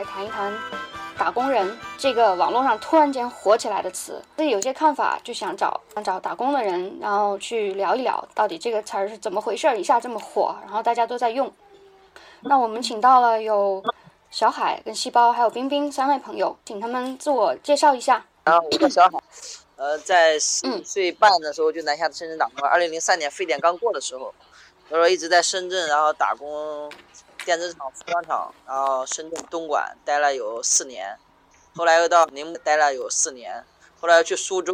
来谈一谈“打工人”这个网络上突然间火起来的词。自己有些看法，就想找想找打工的人，然后去聊一聊，到底这个词儿是怎么回事，一下这么火，然后大家都在用。那我们请到了有小海、跟细胞还有冰冰三位朋友，请他们自我介绍一下。啊，我叫小海，呃，在十五岁半的时候就南下深圳打工。二零零三年非典刚过的时候，他说一直在深圳，然后打工，电子厂、服装厂，然后深圳东莞待了有四年，后来又到宁波待了有四年，后来又去苏州，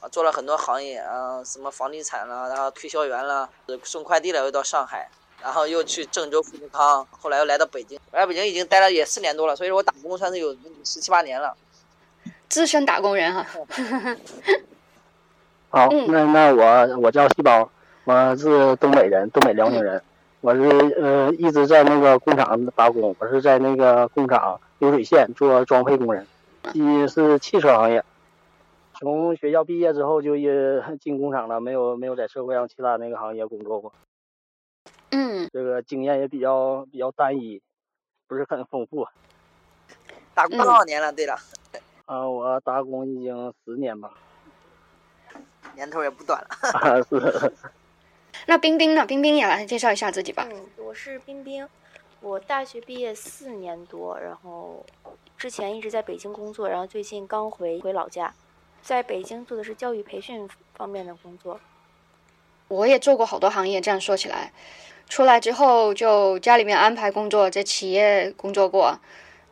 啊，做了很多行业，啊，什么房地产啦，然后推销员了，送快递了，又到上海。然后又去郑州富士康，后来又来到北京，来北京已经待了也四年多了，所以说我打工算是有十七八年了，资深打工人哈。好，那那我我叫细宝，我是东北人，东北辽宁人，我是呃一直在那个工厂打工，我是在那个工厂流水线做装配工人，一是汽车行业，从学校毕业之后就也进工厂了，没有没有在社会上其他那个行业工作过。嗯，这个经验也比较比较单一，不是很丰富。打工多少年了？对了，啊，我打工已经十年吧，年头也不短了。啊，是。那冰冰呢？冰冰也来介绍一下自己吧。嗯，我是冰冰，我大学毕业四年多，然后之前一直在北京工作，然后最近刚回回老家，在北京做的是教育培训方面的工作。我也做过好多行业，这样说起来。出来之后就家里面安排工作，在企业工作过，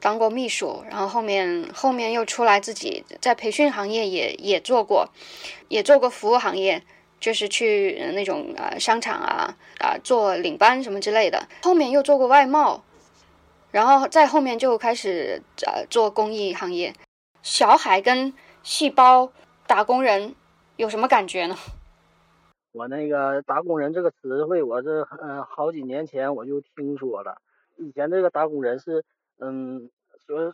当过秘书，然后后面后面又出来自己在培训行业也也做过，也做过服务行业，就是去那种呃商场啊啊做领班什么之类的。后面又做过外贸，然后再后面就开始呃做公益行业。小海跟细胞打工人有什么感觉呢？我那个打工人这个词汇，我这嗯好几年前我就听说了。以前这个打工人是嗯说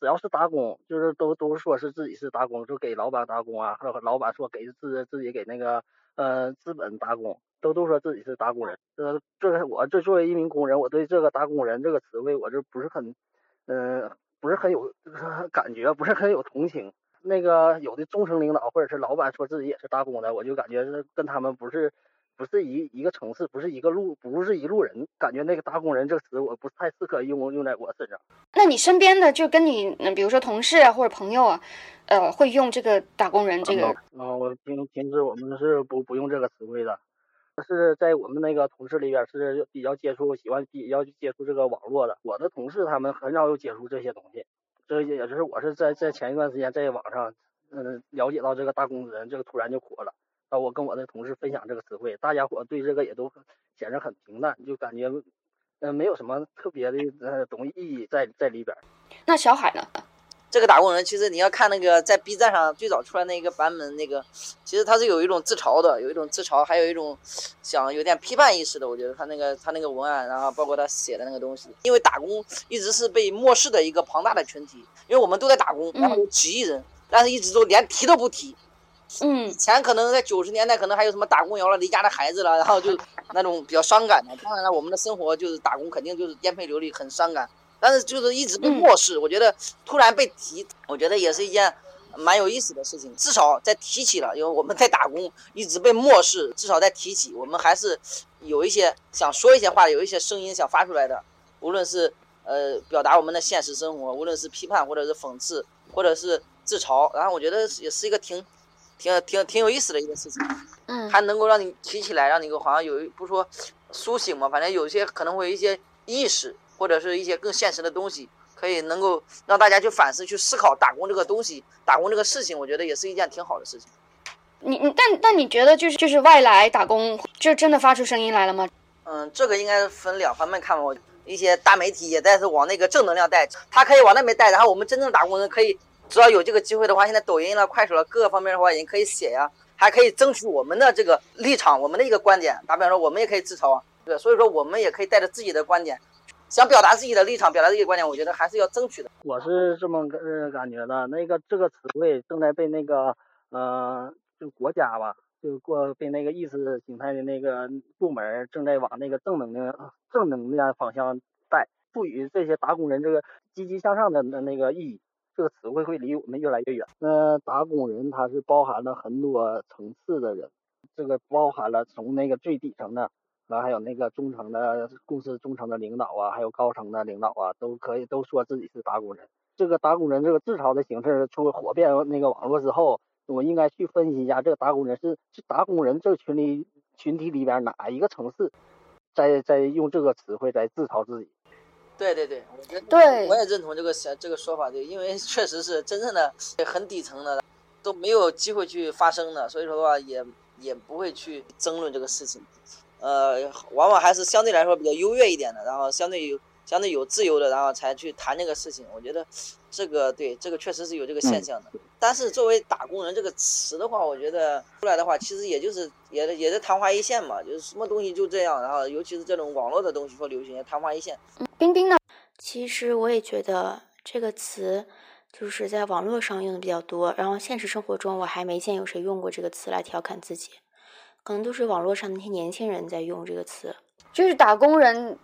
只要是打工，就是都都说是自己是打工，就给老板打工啊，或者老板说给自自己给那个呃资本打工，都都说自己是打工人。这这我这作为一名工人，我对这个打工人这个词汇，我就不是很呃不是很有感觉，不是很有同情。那个有的中层领导或者是老板说自己也是打工的，我就感觉是跟他们不是不是一一个城市，不是一个路，不是一路人。感觉那个打工人这个词，我不太适合用用在我身上。那你身边的就跟你，比如说同事啊或者朋友啊，呃，会用这个打工人这个？啊，我平平时我们是不不用这个词汇的，是在我们那个同事里边是比较接触，喜欢比较接触这个网络的。我的同事他们很少有接触这些东西。这也就是我是在在前一段时间在网上，嗯，了解到这个打工人，这个突然就火了。啊，我跟我的同事分享这个词汇，大家伙对这个也都显得很平淡，就感觉，嗯，没有什么特别的呃东西意义在在里边。那小海呢？这个打工人其实你要看那个在 B 站上最早出来那个版本，那个其实他是有一种自嘲的，有一种自嘲，还有一种想有点批判意识的。我觉得他那个他那个文案，然后包括他写的那个东西，因为打工一直是被漠视的一个庞大的群体，因为我们都在打工，然后有几亿人，但是一直都连提都不提。嗯，以前可能在九十年代可能还有什么打工摇了离家的孩子了，然后就那种比较伤感的。当然了，我们的生活就是打工，肯定就是颠沛流离，很伤感。但是就是一直被漠视，我觉得突然被提，我觉得也是一件蛮有意思的事情。至少在提起了，因为我们在打工一直被漠视，至少在提起，我们还是有一些想说一些话，有一些声音想发出来的。无论是呃表达我们的现实生活，无论是批判或者是讽刺，或者是自嘲，然后我觉得也是一个挺挺挺挺有意思的一个事情。嗯，还能够让你提起来，让你好像有一不说苏醒嘛，反正有些可能会有一些意识。或者是一些更现实的东西，可以能够让大家去反思、去思考打工这个东西、打工这个事情，我觉得也是一件挺好的事情。你你但但你觉得就是就是外来打工就真的发出声音来了吗？嗯，这个应该分两方面看吧。一些大媒体也在是往那个正能量带，他可以往那边带，然后我们真正的打工人可以，只要有这个机会的话，现在抖音了、快手了，各个方面的话也可以写呀，还可以争取我们的这个立场、我们的一个观点。打比方说，我们也可以自嘲啊，对，所以说我们也可以带着自己的观点。想表达自己的立场，表达自己的观点，我觉得还是要争取的。我是这么个感觉的，那个这个词汇正在被那个呃，就国家吧，就过被那个意识形态的那个部门正在往那个正能量、正能量方向带。赋予这些打工人这个积极向上的那那个意义，这个词汇会离我们越来越远。那打工人他是包含了很多层次的人，这个包含了从那个最底层的，然后还有那个中层的公司中层的领导啊，还有高层的领导啊，都可以都说自己是打工人。这个打工人这个自嘲的形式出火遍那个网络之后，我应该去分析一下，这个打工人是是打工人这个群里群体里边哪一个层次，在在用这个词汇在自嘲自己。对对对，我觉得对。我也认同这个想这个说法，对，因为确实是真正的很底层的都没有机会去发声的，所以说的话也也不会去争论这个事情，呃，往往还是相对来说比较优越一点的，然后相对有相对有自由的，然后才去谈这个事情。我觉得这个对这个确实是有这个现象的。但是作为“打工人”这个词的话，我觉得出来的话，其实也就是也也是昙花一现嘛，就是什么东西就这样，然后尤其是这种网络的东西说流行，昙花一现。冰冰呢？其实我也觉得这个词就是在网络上用的比较多，然后现实生活中我还没见有谁用过这个词来调侃自己，可能都是网络上那些年轻人在用这个词。就是打工人，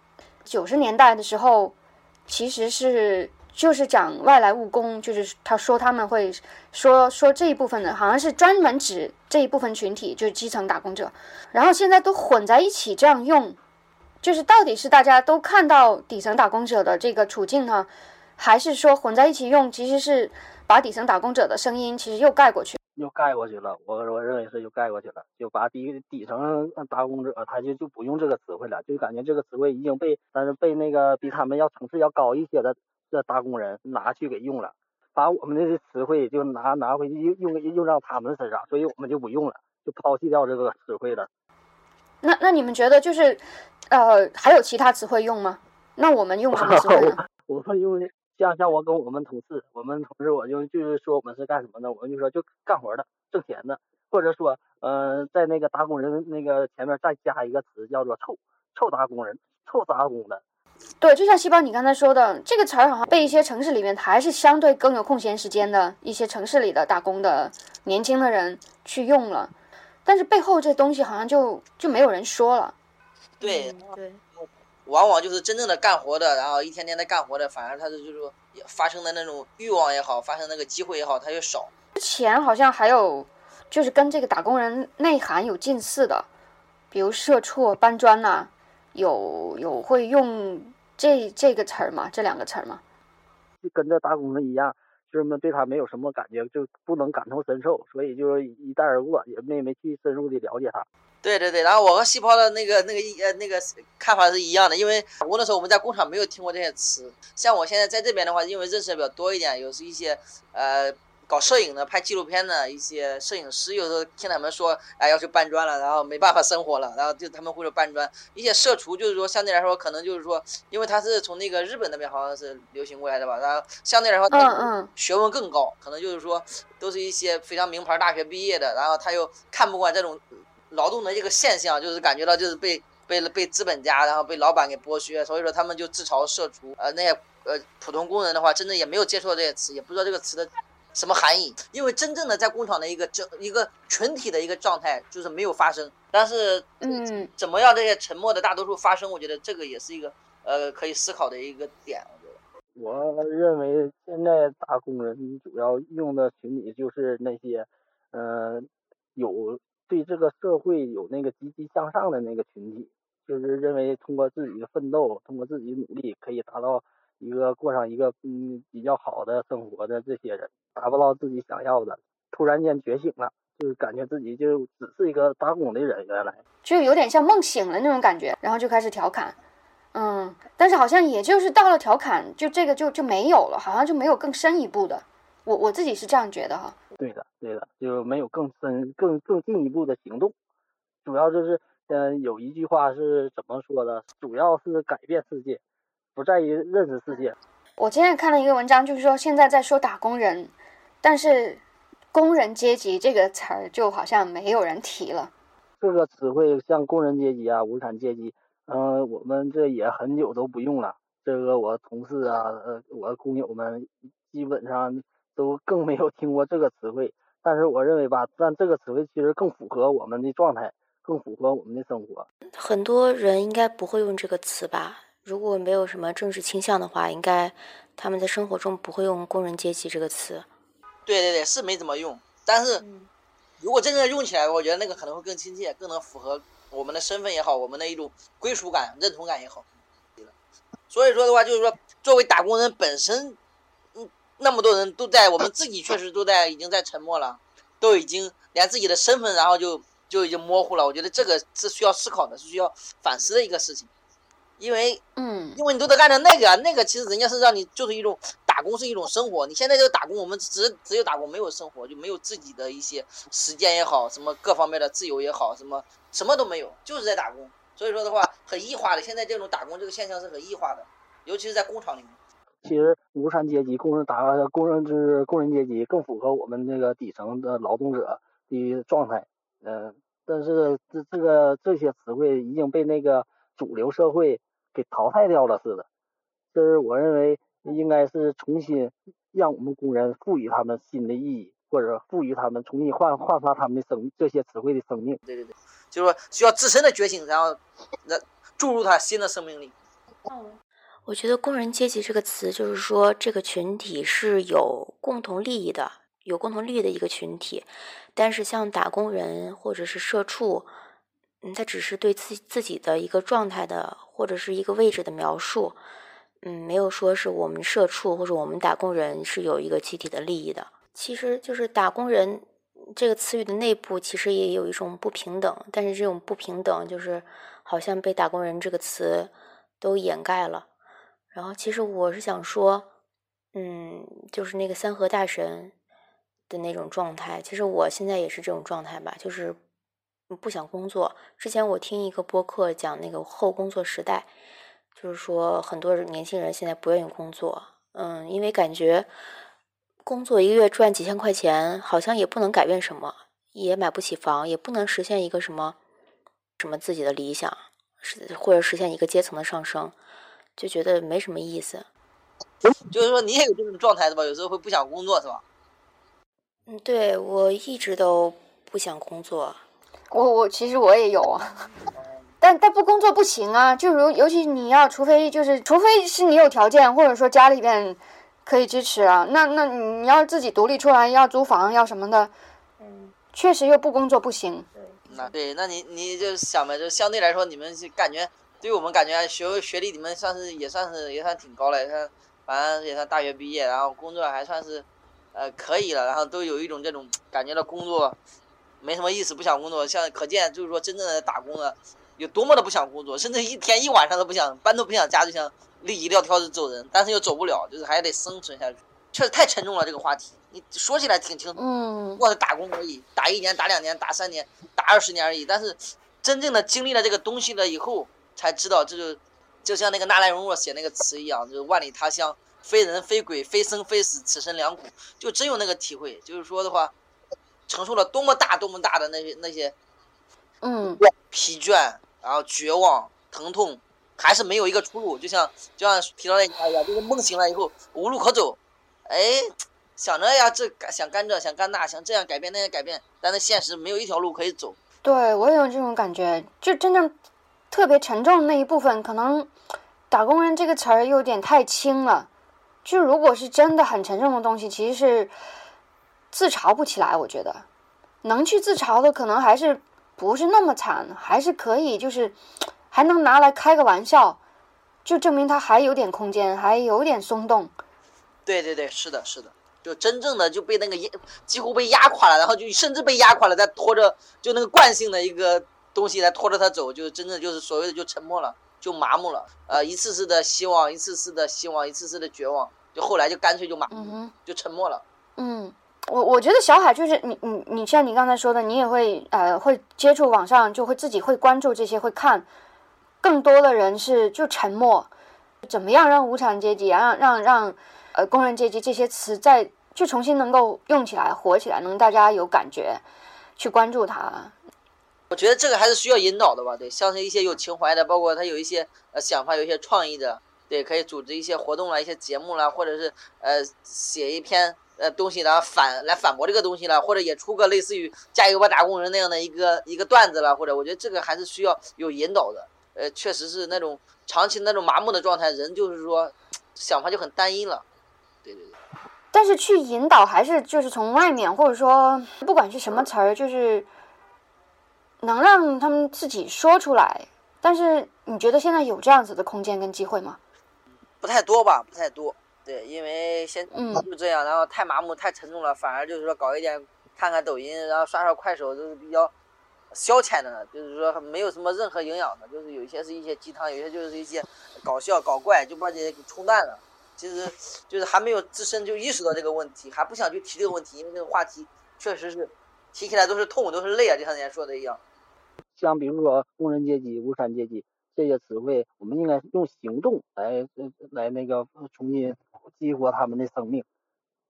九十年代的时候，其实是就是讲外来务工，就是他说他们会说说这一部分的，好像是专门指这一部分群体，就是基层打工者，然后现在都混在一起这样用，就是到底是大家都看到底层打工者的这个处境呢，还是说混在一起用，其实是把底层打工者的声音其实又盖过去？又盖过去了，我我认为是又盖过去了，就把底底层打工者他就就不用这个词汇了，就感觉这个词汇已经被但是被那个比他们要层次要高一些的这打工人拿去给用了，把我们的词汇就拿拿回去用用用到他们身上，所以我们就不用了，就抛弃掉这个词汇了。那那你们觉得就是，呃，还有其他词汇用吗？那我们用什么词汇呢？我们用像像我跟我们同事，我们同事我就就是说我们是干什么的，我们就说就干活的，挣钱的，或者说呃在那个打工人那个前面再加一个词叫做臭臭打工人，臭打工的。对，就像细胞你刚才说的，这个词儿好像被一些城市里面还是相对更有空闲时间的一些城市里的打工的年轻的人去用了，但是背后这东西好像就就没有人说了。对，嗯对，往往就是真正的干活的，然后一天天的干活的，反而他的就是说发生的那种欲望也好，发生那个机会也好，他就少。之前好像还有就是跟这个打工人内涵有近似的，比如社畜、搬砖呐、有有会用这这个词儿吗？这两个词儿吗？就跟这打工人一样，就是们对他没有什么感觉，就不能感同身受，所以就是一带而过，也没没去深入的了解他。对对对，然后我和细胞的那个那个一呃那个看法是一样的，因为打工的时候我们在工厂没有听过这些词，像我现在在这边的话，因为认识的比较多一点，有是一些呃搞摄影的、拍纪录片的一些摄影师，有时候听他们说，哎要去搬砖了，然后没办法生活了，然后就他们会说搬砖。一些社畜就是说相对来说可能就是说，因为他是从那个日本那边好像是流行过来的吧，然后相对来说嗯嗯，学问更高，可能就是说都是一些非常名牌大学毕业的，然后他又看不惯这种。劳动的这个现象，就是感觉到就是被被被资本家，然后被老板给剥削，所以说他们就自嘲社畜。呃，那些呃普通工人的话，真的也没有接触到这些词，也不知道这个词的什么含义。因为真正的在工厂的一个整一个群体的一个状态，就是没有发生。但是，嗯，怎么样这些沉默的大多数发生？我觉得这个也是一个呃可以思考的一个点。我觉得，我认为现在打工人主要用的群体就是那些，呃，有。对这个社会有那个积极向上的那个群体，就是认为通过自己的奋斗，通过自己努力，可以达到一个过上一个嗯比较好的生活的这些人，达不到自己想要的，突然间觉醒了，就是感觉自己就只是一个打工的人，原来就有点像梦醒了那种感觉，然后就开始调侃，嗯，但是好像也就是到了调侃，就这个就就没有了，好像就没有更深一步的。我我自己是这样觉得哈。对的，对的，就没有更深、更更进一步的行动。主要就是，嗯，有一句话是怎么说的？主要是改变世界，不在于认识世界。我今天看了一个文章，就是说现在在说打工人，但是工人阶级这个词儿就好像没有人提了。这个词汇像工人阶级啊、无产阶级，嗯，我们这也很久都不用了。这个我同事啊，呃，我工友们基本上。都更没有听过这个词汇，但是我认为吧，但这个词汇其实更符合我们的状态，更符合我们的生活。很多人应该不会用这个词吧？如果没有什么政治倾向的话，应该他们在生活中不会用“工人阶级”这个词。对对对，是没怎么用。但是如果真正用起来，我觉得那个可能会更亲切，更能符合我们的身份也好，我们的一种归属感、认同感也好。所以说的话，就是说，作为打工人本身，嗯，那么多人都在，我们自己确实都在，已经在沉默了，都已经连自己的身份，然后就就已经模糊了。我觉得这个是需要思考的，是需要反思的一个事情。因为，嗯，因为你都得干成那个，那个其实人家是让你就是一种打工，是一种生活。你现在这个打工，我们只只有打工，没有生活，就没有自己的一些时间也好，什么各方面的自由也好，什么什么都没有，就是在打工。所以说的话，很异化的。现在这种打工这个现象是很异化的，尤其是在工厂里面。其实无产阶级、工人打工人就是工人阶级，更符合我们这个底层的劳动者的状态。嗯，但是这这个这些词汇已经被那个主流社会。给淘汰掉了似的，这是我认为应该是重新让我们工人赋予他们新的意义，或者赋予他们重新焕焕发他们的生这些词汇的生命。对对对，就是说需要自身的觉醒，然后那注入他新的生命力。嗯，我觉得“工人阶级”这个词，就是说这个群体是有共同利益的，有共同利益的一个群体。但是像打工人或者是社畜。嗯，他只是对自自己的一个状态的或者是一个位置的描述，嗯，没有说是我们社畜或者我们打工人是有一个集体的利益的。其实就是打工人这个词语的内部其实也有一种不平等，但是这种不平等就是好像被打工人这个词都掩盖了。然后其实我是想说，嗯，就是那个三和大神的那种状态，其实我现在也是这种状态吧，就是。不想工作。之前我听一个播客讲那个后工作时代，就是说很多年轻人现在不愿意工作，嗯，因为感觉工作一个月赚几千块钱，好像也不能改变什么，也买不起房，也不能实现一个什么什么自己的理想，是或者实现一个阶层的上升，就觉得没什么意思。就是说你也有这种状态是吧？有时候会不想工作是吧？嗯，对我一直都不想工作。我我其实我也有啊，但但不工作不行啊，就如尤其你要，除非就是除非是你有条件，或者说家里边可以支持啊，那那你要自己独立出来，要租房要什么的，嗯，确实又不工作不行。那对，那你你就想呗，就相对来说，你们感觉对于我们感觉学学历，你们算是也算是也算挺高了，也算反正也算大学毕业，然后工作还算是呃可以了，然后都有一种这种感觉到工作。没什么意思，不想工作。像可见，就是说真正的打工的有多么的不想工作，甚至一天一晚上都不想，班都不想加，就想立一撂挑子走人。但是又走不了，就是还得生存下去。确实太沉重了这个话题。你说起来挺轻松，嗯，过是打工而已，打一年、打两年、打三年、打二十年而已。但是真正的经历了这个东西了以后，才知道，这就就像那个纳兰容若写那个词一样，就是万里他乡，非人非鬼，非生非死，此生两苦。就真有那个体会，就是说的话。承受了多么大、多么大的那些那些，嗯，疲倦，然后绝望、疼痛，还是没有一个出路。就像就像提到那句话一样，就是梦醒了以后无路可走。哎，想着呀，这想干这，想干那，想这样改变那样改变，但是现实没有一条路可以走。对我也有这种感觉，就真正特别沉重的那一部分，可能“打工人”这个词儿有点太轻了。就如果是真的很沉重的东西，其实是。自嘲不起来，我觉得能去自嘲的，可能还是不是那么惨，还是可以，就是还能拿来开个玩笑，就证明他还有点空间，还有点松动。对对对，是的，是的，就真正的就被那个压，几乎被压垮了，然后就甚至被压垮了，再拖着就那个惯性的一个东西来拖着他走，就真的就是所谓的就沉默了，就麻木了。呃，一次次的希望，一次次的希望，一次次的绝望，就后来就干脆就麻木，就沉默了。嗯。我我觉得小海就是你你你像你刚才说的，你也会呃会接触网上，就会自己会关注这些，会看更多的人是就沉默，怎么样让无产阶级让让让呃工人阶级这些词再就重新能够用起来火起来，能大家有感觉去关注它。我觉得这个还是需要引导的吧，对，像是一些有情怀的，包括他有一些呃想法，有一些创意的，对，可以组织一些活动啦，一些节目啦，或者是呃写一篇。呃，东西呢反来反驳这个东西了，或者也出个类似于加油吧打工人那样的一个一个段子了，或者我觉得这个还是需要有引导的。呃，确实是那种长期那种麻木的状态，人就是说想法就很单一了。对对对。但是去引导还是就是从外面，或者说不管是什么词儿，就是能让他们自己说出来。但是你觉得现在有这样子的空间跟机会吗？不太多吧，不太多。对，因为现嗯就这样，然后太麻木、太沉重了，反而就是说搞一点看看抖音，然后刷刷快手，都是比较消遣的，就是说没有什么任何营养的，就是有一些是一些鸡汤，有些就是一些搞笑搞怪，就把这些给冲淡了。其实就是还没有自身就意识到这个问题，还不想去提这个问题，因为这个话题确实是提起来都是痛，都是泪啊，就像人家说的一样。像比如说工人阶级、无产阶级这些词汇，我们应该用行动来呃来那个重新激活他们的生命。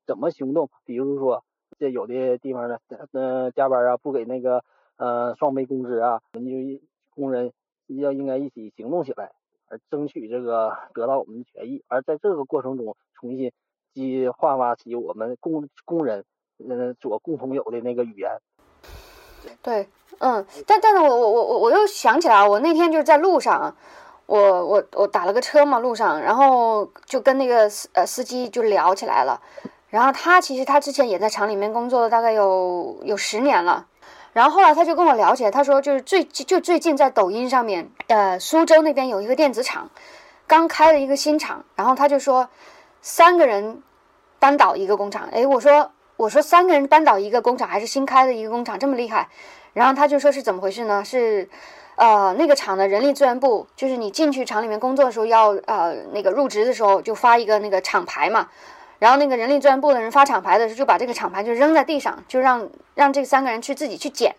怎么行动？比如说，这有的地方呢，呃，加班啊，不给那个呃双倍工资啊，我们就工人要应该一起行动起来，而争取这个得到我们的权益。而在这个过程中，重新激焕发起我们工工人呃所共同有的那个语言。对，嗯，但但是我我我我我又想起来，我那天就是在路上，我我我打了个车嘛，路上，然后就跟那个司呃司机就聊起来了，然后他其实他之前也在厂里面工作了，大概有有十年了，然后后来他就跟我聊起来，他说就是最就最近在抖音上面，呃，苏州那边有一个电子厂，刚开了一个新厂，然后他就说三个人扳倒一个工厂，诶，我说。我说三个人扳倒一个工厂，还是新开的一个工厂这么厉害？然后他就说是怎么回事呢？是，呃，那个厂的人力资源部，就是你进去厂里面工作的时候要呃那个入职的时候就发一个那个厂牌嘛，然后那个人力资源部的人发厂牌的时候就把这个厂牌就扔在地上，就让让这三个人去自己去捡，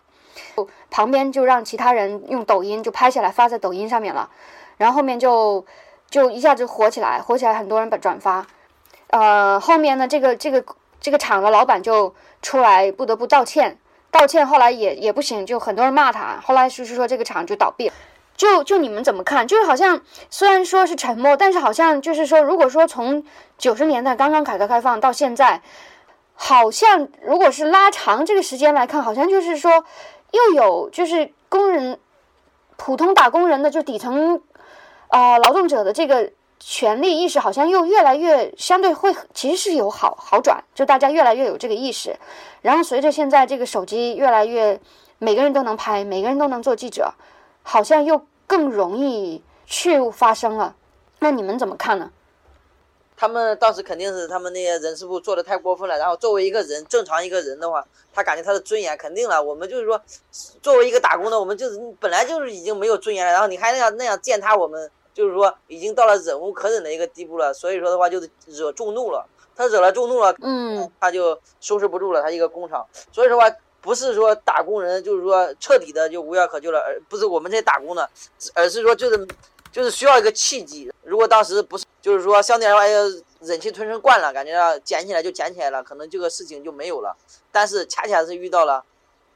旁边就让其他人用抖音就拍下来发在抖音上面了，然后后面就就一下子火起来，火起来很多人把转发，呃，后面呢这个这个。这个厂的老板就出来不得不道歉，道歉后来也也不行，就很多人骂他。后来就是说这个厂就倒闭了。就就你们怎么看？就是好像虽然说是沉默，但是好像就是说，如果说从九十年代刚刚改革开放到现在，好像如果是拉长这个时间来看，好像就是说又有就是工人普通打工人的就底层啊、呃、劳动者的这个。权利意识好像又越来越相对会，其实是有好好转，就大家越来越有这个意识。然后随着现在这个手机越来越，每个人都能拍，每个人都能做记者，好像又更容易去发生了。那你们怎么看呢？他们当时肯定是他们那些人事部做的太过分了。然后作为一个人，正常一个人的话，他感觉他的尊严肯定了。我们就是说，作为一个打工的，我们就是本来就是已经没有尊严了，然后你还那样那样践踏我们。就是说，已经到了忍无可忍的一个地步了，所以说的话，就是惹众怒了。他惹了众怒了，嗯，他就收拾不住了。他一个工厂，所以说话不是说打工人就是说彻底的就无药可救了，而不是我们这些打工的，而是说就是就是需要一个契机。如果当时不是，就是说相对来说忍气吞声惯了，感觉到捡起来就捡起来了，可能这个事情就没有了。但是恰恰是遇到了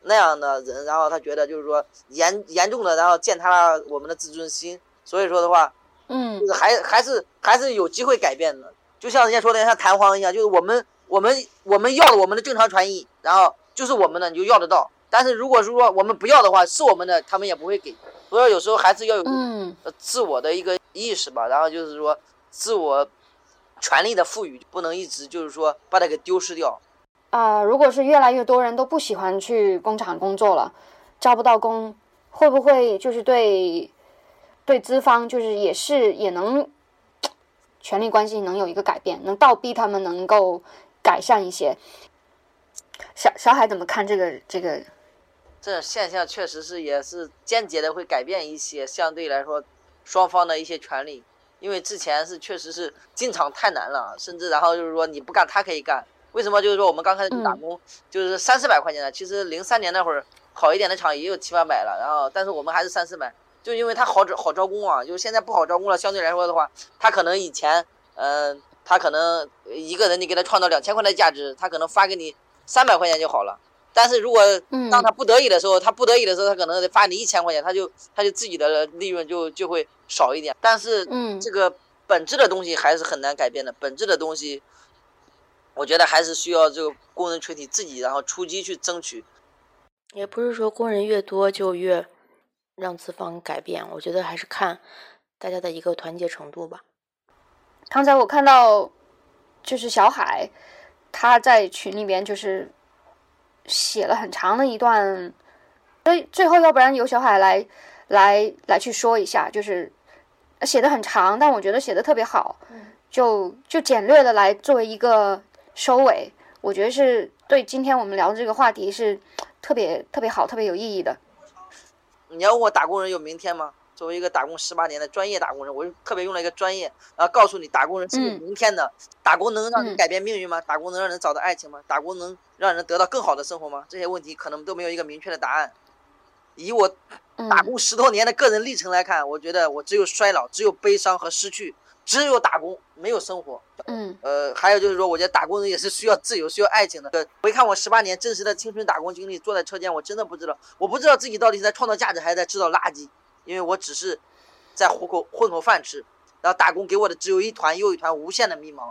那样的人，然后他觉得就是说严严重的，然后践踏了我们的自尊心。所以说的话，嗯，就是还还是还是有机会改变的，就像人家说的像弹簧一样，就是我们我们我们要了我们的正常权益，然后就是我们的你就要得到，但是如果说我们不要的话，是我们的他们也不会给，所以有时候还是要有嗯。自我的一个意识吧，然后就是说自我权利的赋予，不能一直就是说把它给丢失掉。啊、如果是越来越多人都不喜欢去工厂工作了，招不到工，会不会就是对？对资方就是也是也能权力关系能有一个改变，能倒逼他们能够改善一些。小小海怎么看这个这个？这种现象确实是也是间接的会改变一些相对来说双方的一些权利，因为之前是确实是进厂太难了，甚至然后就是说你不干他可以干，为什么就是说我们刚开始去打工、就是三四百块钱的，其实零三年那会儿好一点的厂也有七八百了，然后但是我们还是三四百。就因为他好找好招工啊，就是现在不好招工了。相对来说的话，他可能以前，嗯、他可能一个人你给他创造两千块的价值，他可能发给你三百块钱就好了。但是如果嗯当他不得已的时候，他不得已的时候，他可能得发你一千块钱，他就他就自己的利润就就会少一点。但是嗯这个本质的东西还是很难改变的，本质的东西，我觉得还是需要这个工人群体自己然后出击去争取。也不是说工人越多就越让资方改变？我觉得还是看大家的一个团结程度吧。刚才我看到，就是小海他在群里边就是写了很长的一段，所以最后要不然由小海来来来去说一下，就是写的很长，但我觉得写的特别好，就就简略的来作为一个收尾，我觉得是对今天我们聊的这个话题是特别特别好、特别有意义的。你要问我打工人有明天吗？作为一个打工十八年的专业打工人，我就特别用了一个专业，然后告诉你打工人是有明天的。打工能让你改变命运吗？打工能让人找到爱情吗？打工能让人得到更好的生活吗？这些问题可能都没有一个明确的答案。以我打工十多年的个人历程来看，我觉得我只有衰老，只有悲伤和失去，只有打工，没有生活。嗯，呃，还有就是说，我觉得打工人也是需要自由、需要爱情的。呃，回看我十八年真实的青春打工经历，坐在车间，我真的不知道，我不知道自己到底是在创造价值，还是在制造垃圾。因为我只是在糊口混口饭吃，然后打工给我的只有一团又一团无限的迷茫。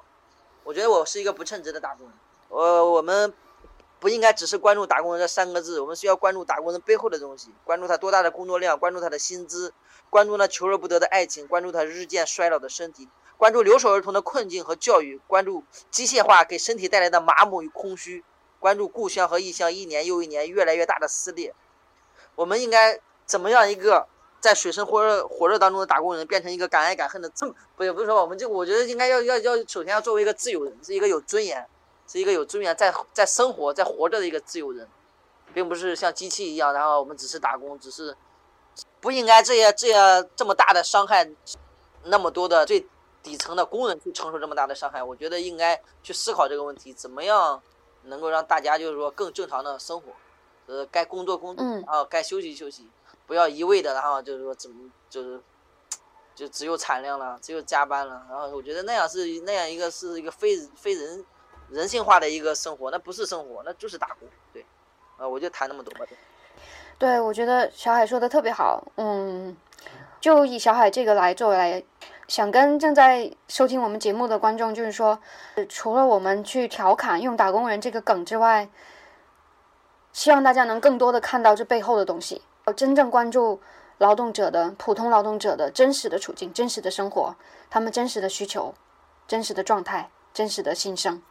我觉得我是一个不称职的打工人。呃，我们不应该只是关注打工人这三个字，我们需要关注打工人背后的东西，关注他多大的工作量，关注他的薪资，关注那求而不得的爱情，关注他日渐衰老的身体，关注留守儿童的困境和教育，关注机械化给身体带来的麻木与空虚，关注故乡和异乡一年又一年越来越大的撕裂。我们应该怎么样一个？在水深火热火热当中的打工人变成一个敢爱敢恨的这么不也不是说我们就我觉得应该要要要首先要作为一个自由人，是一个有尊严，是一个有尊严在在生活在活着的一个自由人，并不是像机器一样，然后我们只是打工，只是不应该这些这些这么大的伤害，那么多的最底层的工人去承受这么大的伤害。我觉得应该去思考这个问题，怎么样能够让大家就是说更正常的生活，呃，该工作工作啊，该休息休息。不要一味的，然后就是说怎么就是，就只有产量了，只有加班了，然后我觉得那样是那样一个是一个非非人人性化的一个生活，那不是生活，那就是打工。对，啊，我就谈那么多吧。对，对我觉得小海说的特别好，嗯，就以小海这个来作为来，想跟正在收听我们节目的观众，就是说，除了我们去调侃用打工人这个梗之外，希望大家能更多的看到这背后的东西。要真正关注劳动者的普通劳动者的真实的处境、真实的生活，他们真实的需求、真实的状态、真实的心声。